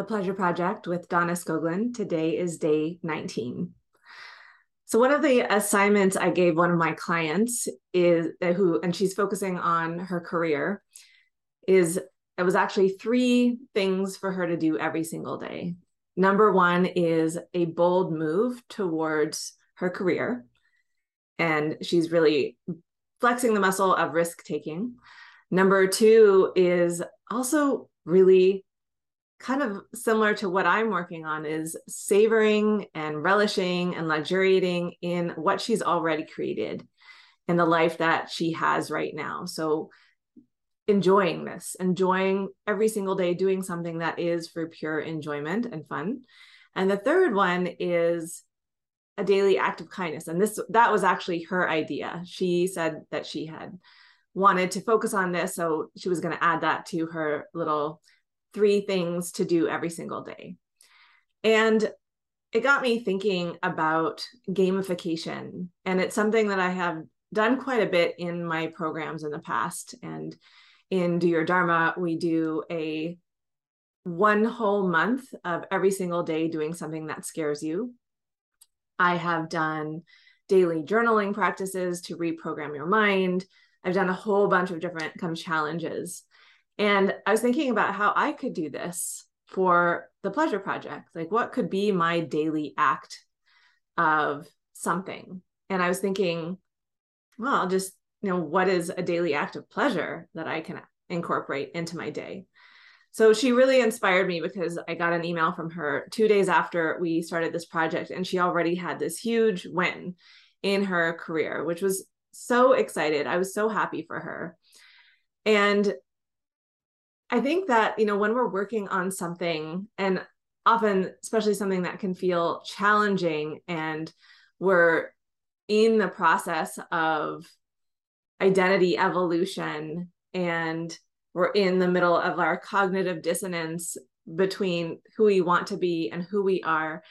The Pleasure Project with Donna Skoglund. Today is day 19. So one of the assignments I gave one of my clients is uh, who, and she's focusing on her career, is it was actually three things for her to do every single day. Number one is a bold move towards her career. And she's really flexing the muscle of risk taking. Number two is also really kind of similar to what I'm working on is savoring and relishing and luxuriating in what she's already created and the life that she has right now. So enjoying this, enjoying every single day doing something that is for pure enjoyment and fun. And the third one is a daily act of kindness. And this that was actually her idea. She said that she had wanted to focus on this. So she was going to add that to her little three things to do every single day. And it got me thinking about gamification. And it's something that I have done quite a bit in my programs in the past. And in Do Your Dharma, we do a one whole month of every single day doing something that scares you. I have done daily journaling practices to reprogram your mind. I've done a whole bunch of different kind of challenges. And I was thinking about how I could do this for the pleasure project. Like, what could be my daily act of something? And I was thinking, well, just, you know, what is a daily act of pleasure that I can incorporate into my day? So she really inspired me because I got an email from her two days after we started this project, and she already had this huge win in her career, which was so excited. I was so happy for her. And I think that, you know, when we're working on something and often, especially something that can feel challenging and we're in the process of identity evolution and we're in the middle of our cognitive dissonance between who we want to be and who we are.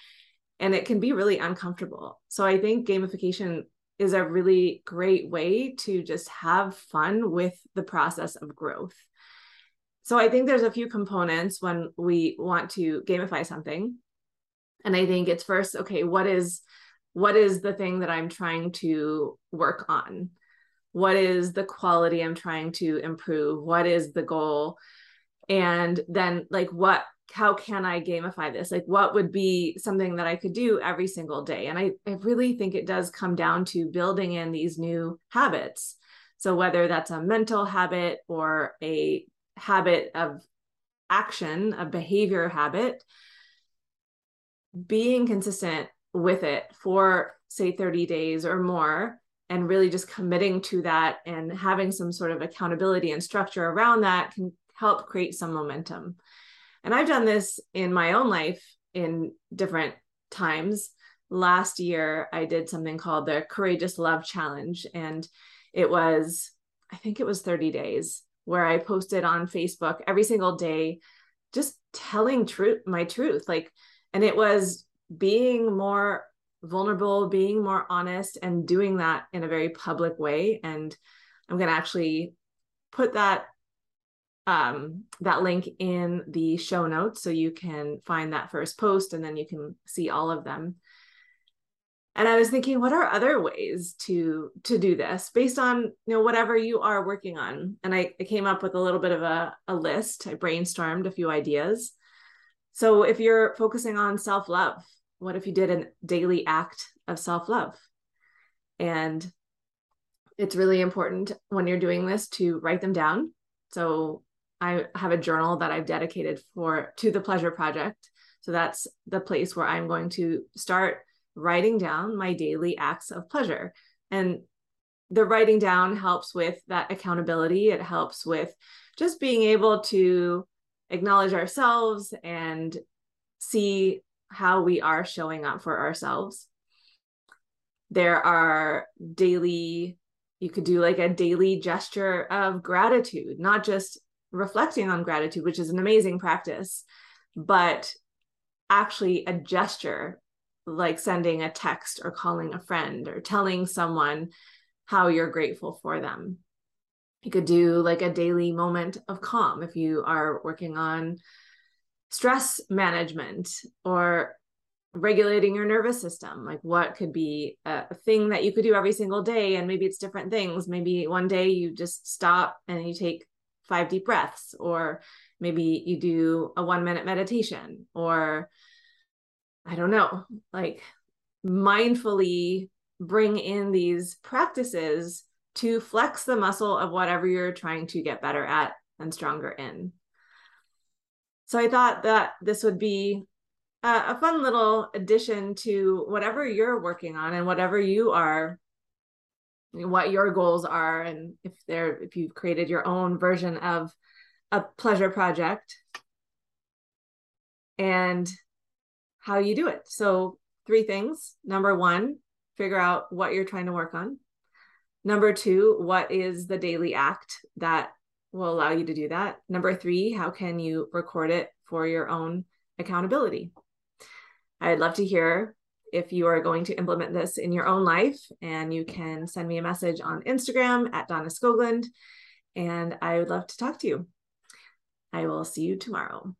And it can be really uncomfortable. So I think gamification is a really great way to just have fun with the process of growth. So I think there's a few components when we want to gamify something. And I think it's first, okay, what is what is the thing that I'm trying to work on? What is the quality I'm trying to improve? What is the goal? And then like what how can I gamify this? Like what would be something that I could do every single day? And I, I really think it does come down to building in these new habits. So whether that's a mental habit or a habit of action, a behavior habit, being consistent with it for, say, 30 days or more, and really just committing to that and having some sort of accountability and structure around that can help create some momentum. And I've done this in my own life in different times. Last year, I did something called the Courageous Love Challenge, and it was, I think it was 30 days where I posted on Facebook every single day, just telling truth, my truth. Like, and it was being more vulnerable, being more honest, and doing that in a very public way. And I'm going to actually put that um, that link in the show notes so you can find that first post and then you can see all of them and i was thinking what are other ways to to do this based on you know whatever you are working on? And i, I came up with a little bit of a, a list. I brainstormed a few ideas. So if you're focusing on self-love what if you did a daily act of self-love? And it's really important when you're doing this to write them down. So i have a journal that i've dedicated for to the pleasure project. So that's the place where i'm going to start writing down my daily acts of pleasure. And the writing down helps with that accountability. It helps with just being able to acknowledge ourselves and see how we are showing up for ourselves. There are daily, you could do like a daily gesture of gratitude, not just reflecting on gratitude, which is an amazing practice, but actually a gesture like sending a text or calling a friend or telling someone how you're grateful for them. You could do like a daily moment of calm if you are working on stress management or regulating your nervous system like what could be a thing that you could do every single day and maybe it's different things maybe one day you just stop and you take five deep breaths or maybe you do a 1 minute meditation or i don't know like mindfully bring in these practices to flex the muscle of whatever you're trying to get better at and stronger in. So i thought that this would be a fun little addition to whatever you're working on and whatever you are what your goals are and if they're if you've created your own version of a pleasure project. And how you do it so three things number one figure out what you're trying to work on number two what is the daily act that will allow you to do that number three how can you record it for your own accountability I'd love to hear if you are going to implement this in your own life. And you can send me a message on Instagram at Donna Skoglund. And I would love to talk to you. I will see you tomorrow.